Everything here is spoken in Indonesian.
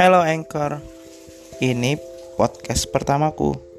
Hello Anchor, ini podcast pertamaku.